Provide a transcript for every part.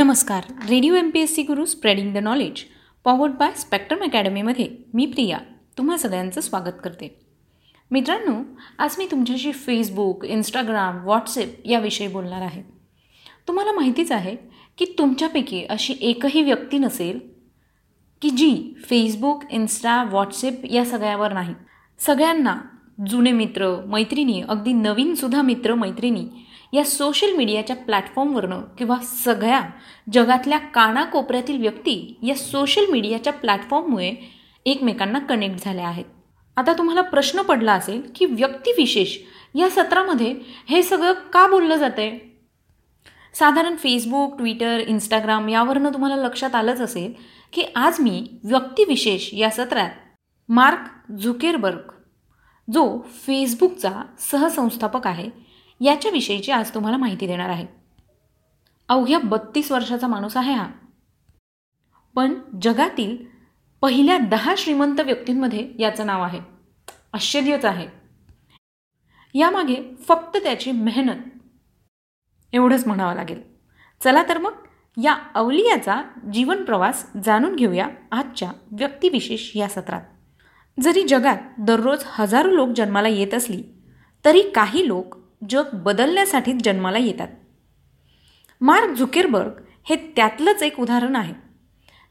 नमस्कार. Radio M P S C Guru spreading the knowledge powered by Spectrum अकॅडमीमध्ये मी प्रिया तुम्हा सगळ्यांचं स्वागत करते. मित्रांनो आज मी तुमच्याशी फेसबुक इंस्टाग्राम व्हॉट्सॲप याविषयी बोलणार आहे. तुम्हाला माहितीच आहे की तुमच्यापैकी अशी एकही व्यक्ती नसेल की जी फेसबुक इन्स्टा व्हॉट्सॲप या सगळ्यावर नाही. सगळ्यांना जुने मित्र मैत्रिणी अगदी नवीनसुद्धा मित्र मैत्रिणी या सोशल मीडियाच्या प्लॅटफॉर्मवरनं किंवा सगळ्या जगातल्या कानाकोपऱ्यातील व्यक्ती या सोशल मीडियाच्या प्लॅटफॉर्ममुळे एकमेकांना कनेक्ट झाल्या आहेत. आता तुम्हाला प्रश्न पडला असेल की व्यक्तिविशेष या सत्रामध्ये हे सगळं का बोललं जातं आहे साधारण फेसबुक ट्विटर इंस्टाग्राम यावरनं तुम्हाला लक्षात आलंच असेल की आज मी व्यक्तिविशेष या सत्रात मार्क झुकेरबर्ग जो फेसबुकचा सहसंस्थापक आहे याच्याविषयीची आज तुम्हाला माहिती देणार आहे. अवघ्या बत्तीस वर्षाचा माणूस आहे हा. पण जगातील पहिल्या दहा श्रीमंत व्यक्तींमध्ये याचं नाव आहे. आश्चर्यच आहे. यामागे फक्त त्याची मेहनत. एवढंच म्हणावं लागेल. चला तर मग या अवलियाचा जीवन प्रवास जाणून घेऊया आजच्या व्यक्तिविशेष या सत्रात. जरी जगात दररोज हजारो लोक जन्माला येत असली तरी काही लोक जग बदलण्यासाठीच जन्माला येतात. मार्क झुकेरबर्ग हे त्यातलंच एक उदाहरण आहे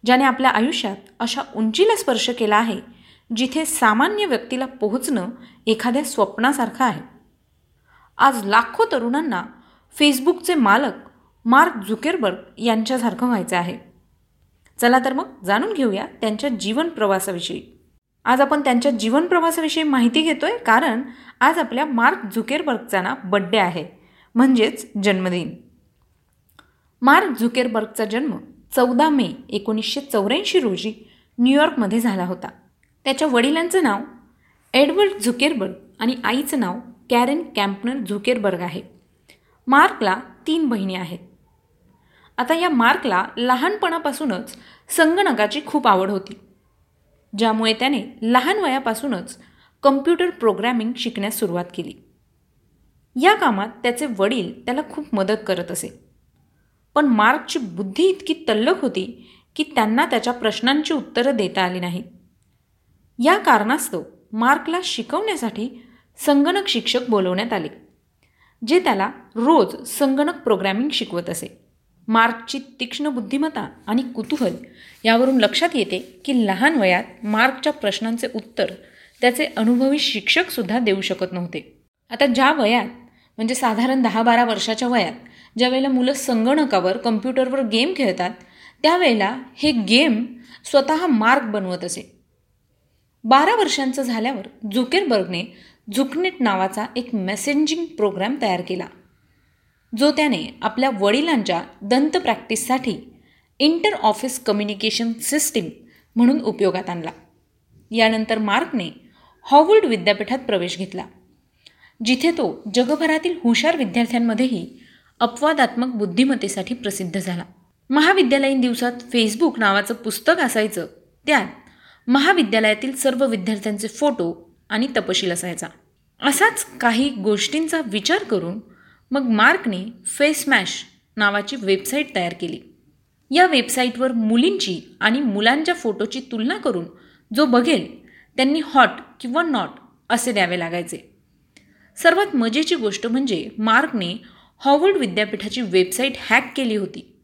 ज्याने आपल्या आयुष्यात अशा उंचीला स्पर्श केला आहे जिथे सामान्य व्यक्तीला पोहोचणं एखाद्या स्वप्नासारखं आहे. आज लाखो तरुणांना फेसबुकचे मालक मार्क झुकेरबर्ग यांच्यासारखं व्हायचं आहे. चला तर मग जाणून घेऊया त्यांच्या जीवन प्रवासाविषयी. आज आपण त्यांच्या जीवन प्रवासाविषयी माहिती घेतोय कारण आज आपल्या मार्क झुकेरबर्गचा ना बड्डे आहे म्हणजेच जन्मदिन. मार्क झुकेरबर्गचा जन्म चौदा मे एकोणीसशे चौऱ्याऐंशी रोजी न्यूयॉर्कमध्ये झाला होता. त्याच्या वडिलांचं नाव एडवर्ड झुकेरबर्ग आणि आईचं नाव कॅरेन कॅम्पनर झुकेरबर्ग आहे. मार्कला तीन बहिणी आहेत. आता या मार्कला लहानपणापासूनच संगणकाची खूप आवड होती. ज्यामुळे त्याने लहान वयापासूनच कम्प्युटर प्रोग्रॅमिंग शिकण्यास सुरुवात केली. या कामात त्याचे वडील त्याला खूप मदत करत असे. पण मार्कची बुद्धी इतकी तल्लक होती की त्यांना त्याच्या प्रश्नांची उत्तरं देता आली नाहीत या कारणास्तव मार्कला शिकवण्यासाठी संगणक शिक्षक बोलवण्यात आले जे त्याला रोज संगणक प्रोग्रॅमिंग शिकवत असे. मार्कची तीक्ष्ण बुद्धिमत्ता आणि कुतूहल यावरून लक्षात येते की लहान वयात मार्कच्या प्रश्नांचे उत्तर त्याचे अनुभवी शिक्षकसुद्धा देऊ शकत नव्हते. आता ज्या वयात म्हणजे साधारण दहा बारा वर्षाच्या वयात ज्यावेळेला मुलं संगणकावर कम्प्युटरवर गेम खेळतात त्यावेळेला हे गेम स्वतः मार्क बनवत असे. बारा वर्षांचं झाल्यावर झुकेरबर्गने झुकनेट नावाचा एक मेसेंजिंग प्रोग्रॅम तयार केला. जो त्याने आपल्या वडिलांच्या दंत प्रॅक्टिससाठी इंटर ऑफिस कम्युनिकेशन सिस्टीम म्हणून उपयोगात आणला. यानंतर मार्कने हॉवर्ड विद्यापीठात प्रवेश घेतला जिथे तो जगभरातील हुशार विद्यार्थ्यांमध्येही अपवादात्मक बुद्धिमत्तेसाठी प्रसिद्ध झाला. महाविद्यालयीन दिवसात फेसबुक नावाचं पुस्तक असायचं त्यात महाविद्यालयातील सर्व विद्यार्थ्यांचे फोटो आणि तपशील असायचा. असाच काही गोष्टींचा विचार करून मग मार्कने फेसमॅश नावाची वेबसाईट तयार केली. या वेबसाईटवर मुलींची आणि मुलांच्या फोटोची तुलना करून जो बघेल त्यांनी हॉट किंवा नॉट असे द्यावे लागायचे. सर्वात मजेची गोष्ट म्हणजे मार्कने हॉवर्ड विद्यापीठाची वेबसाईट हॅक केली होती.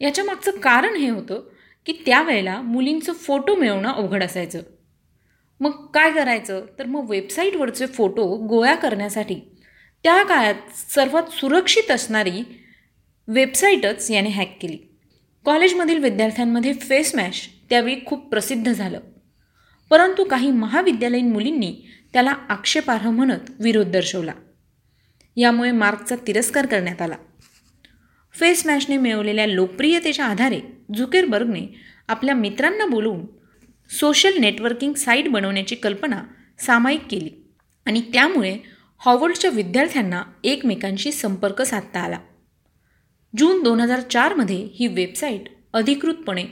याच्या मागचं कारण हे होतं की त्यावेळेला मुलींचं फोटो मिळवणं अवघड असायचं. मग काय करायचं? तर मग वेबसाईटवरचे फोटो गोळा करण्यासाठी त्या काळात सर्वात सुरक्षित असणारी वेबसाईटच याने हॅक केली. कॉलेजमधील विद्यार्थ्यांमध्ये फेस मॅश त्यावेळी खूप प्रसिद्ध झालं. परंतु काही महाविद्यालयीन मुलींनी त्याला आक्षेपार्ह म्हणत विरोध दर्शवला. यामुळे मार्कचा तिरस्कार करण्यात आला. फेस मॅशने मिळवलेल्या लोकप्रियतेच्या आधारे झुकेरबर्गने आपल्या मित्रांना बोलवून सोशल नेटवर्किंग साईट बनवण्याची कल्पना सामायिक केली आणि त्यामुळे हॉवर्डच्या विद्यार्थ्यांना एकमेकांशी संपर्क साधता आला. जून दोन हजार चारमध्ये ही वेबसाईट अधिकृतपणे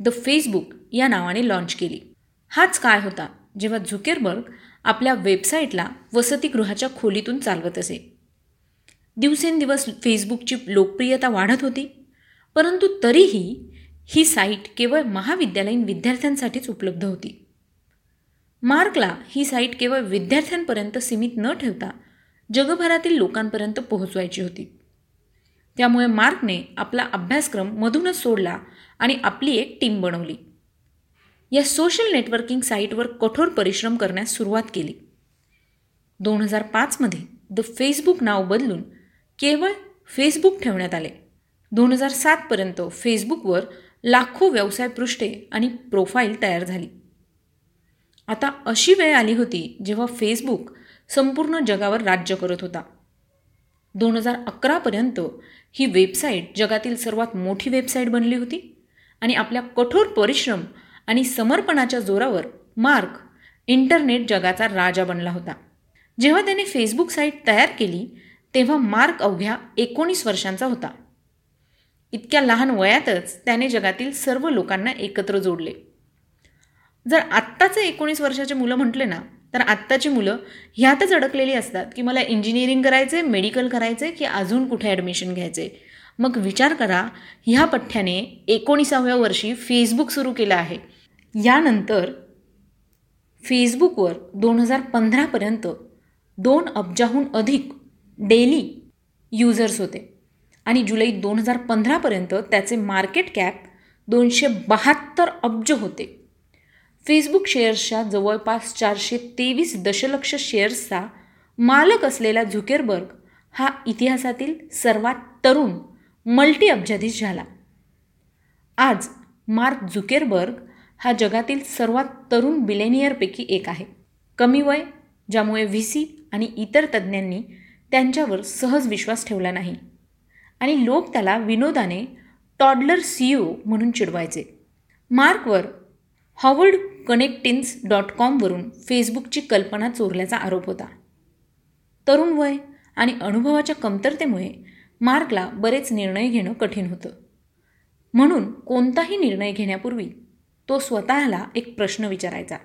द फेसबुक या नावाने लॉन्च केली. हाच काय होता जेव्हा झुकेरबर्ग आपल्या वेबसाईटला वसतिगृहाच्या खोलीतून चालवत असे. दिवसेंदिवस फेसबुकची लोकप्रियता वाढत होती परंतु तरीही ही साईट केवळ महाविद्यालयीन विद्यार्थ्यांसाठीच उपलब्ध होती. मार्कला ही साईट केवळ विद्यार्थ्यांपर्यंत सीमित न ठेवता जगभरातील लोकांपर्यंत पोहोचवायची होती. त्यामुळे मार्कने आपला अभ्यासक्रम मधूनच सोडला आणि आपली एक टीम बनवली. या सोशल नेटवर्किंग साईटवर कठोर परिश्रम करण्यास सुरुवात केली. दोन हजार पाचमध्ये द फेसबुक नाव बदलून केवळ फेसबुक ठेवण्यात आले. दोन हजार सातपर्यंत फेसबुकवर लाखो व्यवसाय पृष्ठे आणि प्रोफाईल तयार झाली. आता अशी वेळ आली होती जेव्हा फेसबुक संपूर्ण जगावर राज्य करत होता. दोन हजार अकरापर्यंत ही वेबसाईट जगातील सर्वात मोठी वेबसाईट बनली होती आणि आपल्या कठोर परिश्रम आणि समर्पणाच्या जोरावर मार्क इंटरनेट जगाचा राजा बनला होता. जेव्हा त्याने फेसबुक साईट तयार केली तेव्हा मार्क अवघ्या एकोणीस वर्षांचा होता. इतक्या लहान वयातच त्याने जगातील सर्व लोकांना एकत्र जोडले. जर आत्ताचे एकोणीस वर्षाचे मुलं म्हटले ना तर आत्ताची मुलं ह्यातच अडकलेली असतात की मला इंजिनिअरिंग करायचे मेडिकल करायचे की अजून कुठे ॲडमिशन घ्यायचे मग विचार करा ह्या पठ्ठ्याने एकोणीसाव्या वर्षी फेसबुक सुरू केलं आहे. यानंतर फेसबुकवर दोन हजार पंधरापर्यंत दोन अब्जाहून अधिक डेली युजर्स होते. आणि जुलै दोन हजार पंधरापर्यंत त्याचे मार्केट कॅप दोनशे बहात्तर अब्ज होते. फेसबुक शेअर्सच्या जवळपास चारशे तेवीस दशलक्ष शेअर्सचा मालक असलेला झुकेरबर्ग हा इतिहासातील सर्वात तरुण मल्टी अब्जाधीश झाला. आज मार्क झुकेरबर्ग हा जगातील सर्वात तरुण बिलेनियरपैकी एक आहे. कमी वय ज्यामुळे व्ही सी आणि इतर तज्ज्ञांनी त्यांच्यावर सहज विश्वास ठेवला नाही आणि लोक त्याला विनोदाने टॉडलर सीईओ म्हणून चिडवायचे. मार्कवर हॉवर्ड कनेक्टिन्स डॉट कॉमवरून फेसबुकची कल्पना चोरल्याचा आरोप होता. तरुण वय आणि अनुभवाच्या कमतरतेमुळे मार्कला बरेच निर्णय घेणं कठीण होतं. म्हणून कोणताही निर्णय घेण्यापूर्वी तो स्वतःला एक प्रश्न विचारायचा.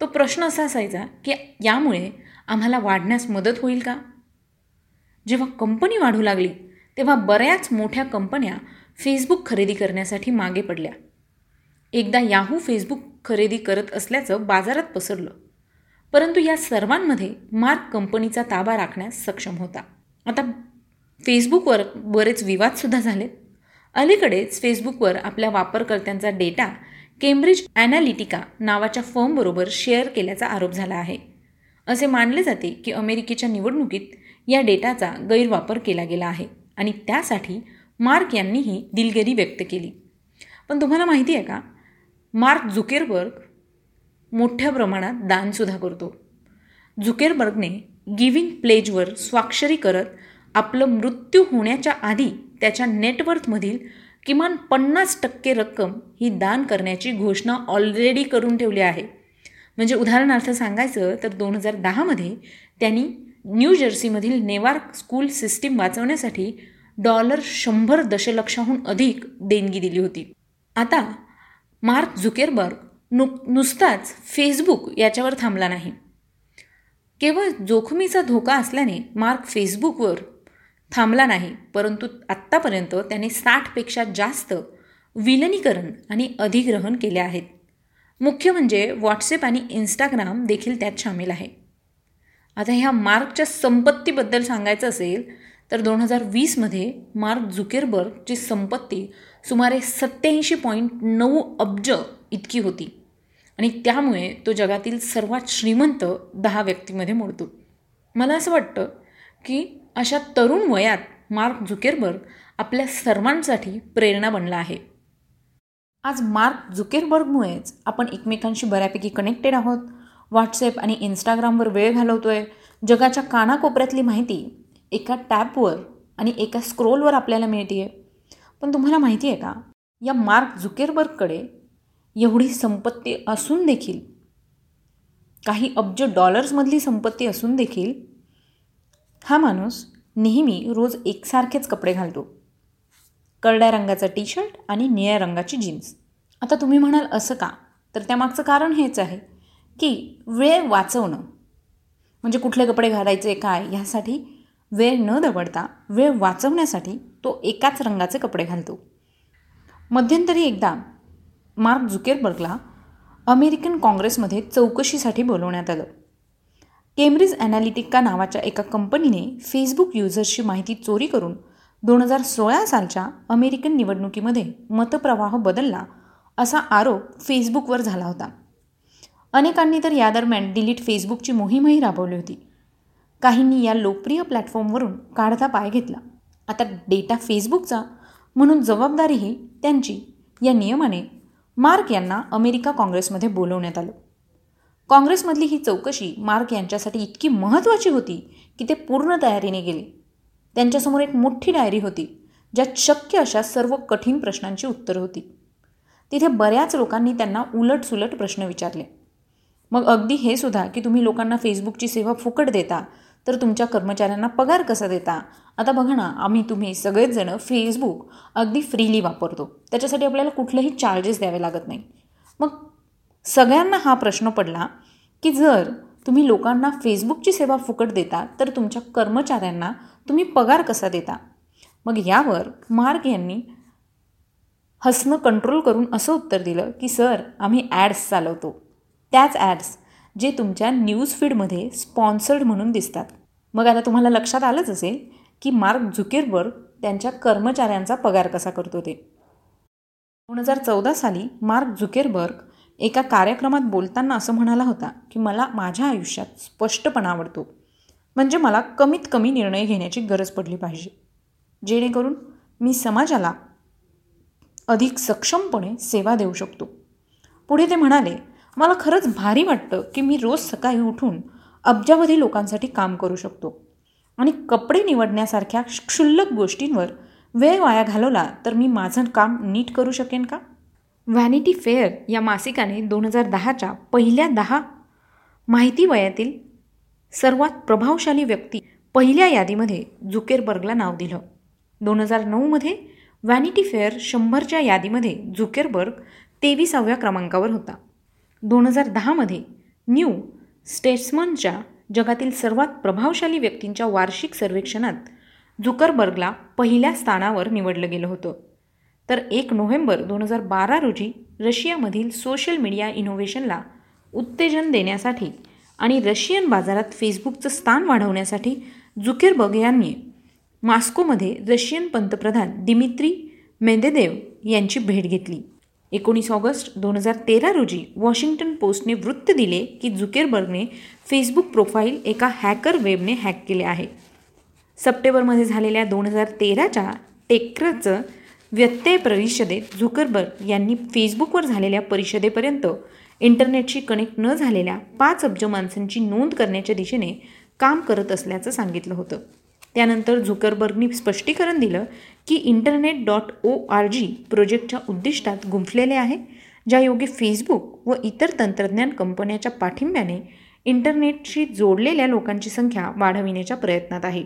तो प्रश्न असा असायचा की यामुळे आम्हाला वाढण्यास मदत होईल का? जेव्हा कंपनी वाढू लागली तेव्हा बऱ्याच मोठ्या कंपन्या फेसबुक खरेदी करण्यासाठी मागे पडल्या. एकदा याहू फेसबुक खरेदी करत असल्याचं बाजारात पसरलं. परंतु या सर्वांमध्ये मार्क कंपनीचा ताबा राखण्यास सक्षम होता. आता फेसबुकवर बरेच विवादसुद्धा झालेत. अलीकडेच फेसबुकवर आपल्या वापरकर्त्यांचा डेटा केम्ब्रिज ॲनालिटिका नावाच्या फर्मबरोबर शेअर केल्याचा आरोप झाला आहे. असे मानले जाते की अमेरिकेच्या निवडणुकीत या डेटाचा गैरवापर केला गेला आहे आणि त्यासाठी मार्क यांनीही दिलगिरी व्यक्त केली. पण तुम्हाला माहिती आहे का? मार्क झुकेरबर्ग मोठ्या प्रमाणात दानसुद्धा करतो. झुकेरबर्गने गिव्हिंग प्लेजवर स्वाक्षरी करत आपलं मृत्यू होण्याच्या आधी त्याच्या नेटवर्थमधील किमान पन्नास टक्के रक्कम ही दान करण्याची घोषणा ऑलरेडी करून ठेवली आहे. म्हणजे उदाहरणार्थ सांगायचं तर दोन हजार दहामध्ये त्यांनी न्यू जर्सीमधील नेवार्क स्कूल सिस्टीम वाचवण्यासाठी डॉलर शंभर दशलक्षाहून अधिक देणगी दिली होती. आता मार्क झुकेरबर्ग नु नुसताच फेसबुक याच्यावर थांबला नाही. केवळ जोखमीचा धोका असल्याने मार्क फेसबुकवर थांबला नाही परंतु आत्तापर्यंत त्याने साठपेक्षा जास्त विलनीकरण आणि अधिग्रहण केले आहेत. मुख्य म्हणजे व्हॉट्सॲप आणि इंस्टाग्राम देखील त्यात सामील आहे. आता ह्या मार्कच्या संपत्तीबद्दल सांगायचं असेल तर दोन हजार वीसमध्ये मार्क झुकेरबर्गची संपत्ती सुमारे सत्याऐंशी पॉईंट नऊ अब्ज इतकी होती. आणि त्यामुळे तो जगातील सर्वात श्रीमंत दहा व्यक्तीमध्ये मोडतो. मला असं वाटतं की अशा तरुण वयात मार्क झुकेरबर्ग आपल्या सर्वांसाठी प्रेरणा बनला आहे. आज मार्क झुकेरबर्गमुळेच आपण एकमेकांशी बऱ्यापैकी कनेक्टेड आहोत. व्हॉट्सॲप आणि इंस्टाग्रामवर वेळ घालवतो आहे जगाच्या कानाकोपऱ्यातली माहिती एका टॅपवर आणि एका स्क्रोलवर आपल्याला मिळते आहे पण तुम्हाला माहिती आहे का या मार्क झुकेरबर्गकडे एवढी संपत्ती असून देखील काही अब्ज डॉलर्समधली संपत्ती असून देखील हा माणूस नेहमी रोज एकसारखेच कपडे घालतो. करड्या रंगाचा टी शर्ट आणि निळ्या रंगाची जीन्स. आता तुम्ही म्हणाल असं का? तर त्यामागचं कारण हेच आहे की वेळ वाचवणं. म्हणजे कुठले कपडे घालायचे काय? ह्यासाठी वेळ न दवडता वेळ वाचवण्यासाठी तो एकाच रंगाचे कपडे घालतो. मध्यंतरी एकदा मार्क झुकेरबर्गला अमेरिकन काँग्रेसमध्ये चौकशीसाठी बोलवण्यात आलं. केम्ब्रिज ॲनालिटिका नावाच्या एका कंपनीने फेसबुक युजर्सची माहिती चोरी करून दोन हजार सोळा सालच्या अमेरिकन निवडणुकीमध्ये मतप्रवाह बदलला असा आरोप फेसबुकवर झाला होता. अनेकांनी तर या दरम्यान डिलीट फेसबुकची मोहीमही राबवली होती. काहींनी या लोकप्रिय प्लॅटफॉर्मवरून काढता पाय घेतला. आता डेटा फेसबुकचा म्हणून जबाबदारीही त्यांची. या नियमाने मार्क यांना अमेरिका काँग्रेसमध्ये बोलवण्यात आलं. काँग्रेसमधली ही चौकशी मार्क यांच्यासाठी इतकी महत्त्वाची होती की ते पूर्ण तयारीने गेले. त्यांच्यासमोर एक मोठी डायरी होती ज्यात शक्य अशा सर्व कठीण प्रश्नांची उत्तरं होती. तिथे बऱ्याच लोकांनी त्यांना उलटसुलट प्रश्न विचारले. मग अगदी हे सुद्धा की तुम्ही लोकांना फेसबुकची सेवा फुकट देता तर तुमच्या कर्मचाऱ्यांना पगार कसा देता? आता बघा ना आम्ही तुम्ही सगळेच जणं फेसबुक अगदी फ्रीली वापरतो. त्याच्यासाठी आपल्याला कुठलेही चार्जेस द्यावे लागत नाही. मग सगळ्यांना हा प्रश्न पडला की जर तुम्ही लोकांना फेसबुकची सेवा फुकट देता तर तुमच्या कर्मचाऱ्यांना तुम्ही पगार कसा देता? मग यावर मार्क यांनी हसणं कंट्रोल करून असं उत्तर दिलं की सर आम्ही ॲड्स चालवतो. त्याच ॲड्स जे तुमच्या न्यूज फीडमध्ये स्पॉन्सर्ड म्हणून दिसतात. मग आता तुम्हाला लक्षात आलंच असेल की मार्क झुकेरबर्ग त्यांच्या कर्मचाऱ्यांचा पगार कसा करतो ते. दोन हजार चौदा साली मार्क झुकेरबर्ग एका कार्यक्रमात बोलताना असं म्हणाला होता की मला माझ्या आयुष्यात स्पष्टपणा आवडतो. म्हणजे मला कमीत कमी निर्णय घेण्याची गरज पडली पाहिजे. जेणेकरून मी समाजाला अधिक सक्षमपणे सेवा देऊ शकतो. पुढे ते म्हणाले मला खरंच भारी वाटतं की मी रोज सकाळी उठून अब्जावधी लोकांसाठी काम करू शकतो. आणि कपडे निवडण्यासारख्या क्षुल्लक गोष्टींवर वेळ वाया घालवला तर मी माझं काम नीट करू शकेन का? व्हॅनिटी फेअर या मासिकाने दोन हजार दहाच्या पहिल्या दहा माहिती वयातील सर्वात प्रभावशाली व्यक्ती पहिल्या यादीमध्ये झुकेरबर्गला नाव दिलं. दोन हजार नऊमध्ये व्हॅनिटी फेअर शंभरच्या यादीमध्ये झुकेरबर्ग तेविसाव्या क्रमांकावर होता. दोन हजार दहामध्ये न्यू स्टेट्समनच्या जगातील सर्वात प्रभावशाली व्यक्तींच्या वार्षिक सर्वेक्षणात झुकरबर्गला पहिल्या स्थानावर निवडलं गेलं होतं. तर एक नोव्हेंबर दोन हजार बारा रोजी रशियामधील सोशल मीडिया इनोव्हेशनला उत्तेजन देण्यासाठी आणि रशियन बाजारात फेसबुकचं स्थान वाढवण्यासाठी जुकेरबर्ग यांनी मॉस्कोमध्ये रशियन पंतप्रधान दिमित्री मेदेदेव यांची भेट घेतली. एकोणीस ऑगस्ट दोन हजार तेरा रोजी वॉशिंग्टन पोस्टने वृत्त दिले की झुकेरबर्गने फेसबुक प्रोफाईल एका हॅकर वेबने हॅक केले आहे. सप्टेंबरमध्ये झालेल्या दोन हजार तेराच्या टेक्राचं व्यत्यय परिषदेत झुकरबर्ग यांनी फेसबुकवर झालेल्या परिषदेपर्यंत इंटरनेटशी कनेक्ट न झालेल्या पाच अब्ज माणसांची नोंद करण्याच्या दिशेने काम करत असल्याचं सांगितलं होतं. त्यानंतर झुकरबर्गनी स्पष्टीकरण दिलं की internet dot O R G प्रोजेक्टच्या उद्दिष्टात गुंफलेले आहे ज्यायोगे फेसबुक व इतर तंत्रज्ञान कंपन्याच्या पाठिंब्याने इंटरनेटशी जोडलेल्या लोकांची संख्या वाढविण्याच्या प्रयत्नात आहे.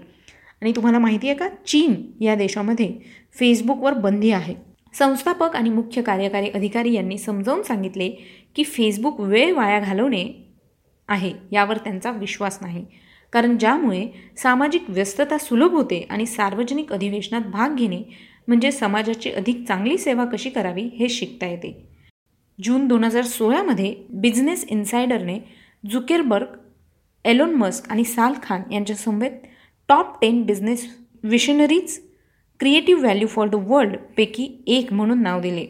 आणि तुम्हाला माहिती आहे का? चीन या देशामध्ये फेसबुकवर बंदी आहे. संस्थापक आणि मुख्य कार्यकारी अधिकारी यांनी समजावून सांगितले की फेसबुक वेळ वाया घालवणे आहे यावर त्यांचा विश्वास नाही. कारण ज्यामुळे सामाजिक व्यस्तता सुलभ होते आणि सार्वजनिक अधिवेशनात भाग घेणे म्हणजे समाजाची अधिक चांगली सेवा कशी करावी हे शिकता येते. जून दोन हजार सोळामध्ये बिझनेस इन्सायडरने जुकेरबर्ग एलोन मस्क आणि साल खान यांच्या समवेत top ten business visionaries creative value for the वर्ल्डपैकी एक म्हणून नाव दिले.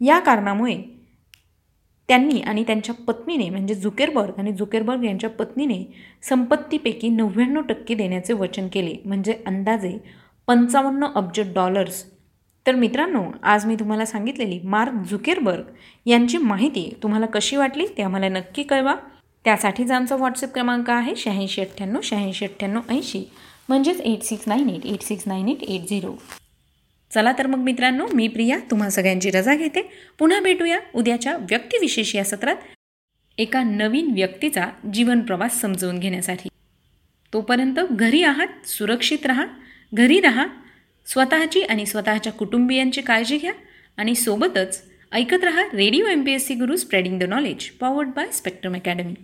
या कारणामुळे त्यांनी आणि त्यांच्या पत्नीने म्हणजे झुकेरबर्ग आणि झुकेरबर्ग यांच्या पत्नीने संपत्तीपैकी नव्याण्णव टक्के देण्याचे वचन केले. म्हणजे अंदाजे पंचावन्न अब्ज डॉलर्स तर मित्रांनो आज मी तुम्हाला सांगितलेली मार्क झुकेरबर्ग यांची माहिती तुम्हाला कशी वाटली ते आम्हाला नक्की कळवा. त्यासाठीच आमचा व्हॉट्सअप क्रमांक आहे शहाऐंशी अठ्ठ्याण्णव शहाऐंशी अठ्ठ्याण्णव ऐंशी. म्हणजेच eight six nine eight eight six nine eight eight zero चला तर मग मित्रांनो मी प्रिया तुम्हा सगळ्यांची रजा घेते. पुन्हा भेटूया उद्याच्या व्यक्तिविशेष या सत्रात. एका नवीन व्यक्तीचा जीवनप्रवास समजवून घेण्यासाठी. तोपर्यंत घरी आहात सुरक्षित राहा घरी राहा स्वतःची आणि स्वतःच्या कुटुंबियांची काळजी घ्या आणि सोबतच ऐकत रहा radio M P S C Guru spreading the knowledge powered by Spectrum academy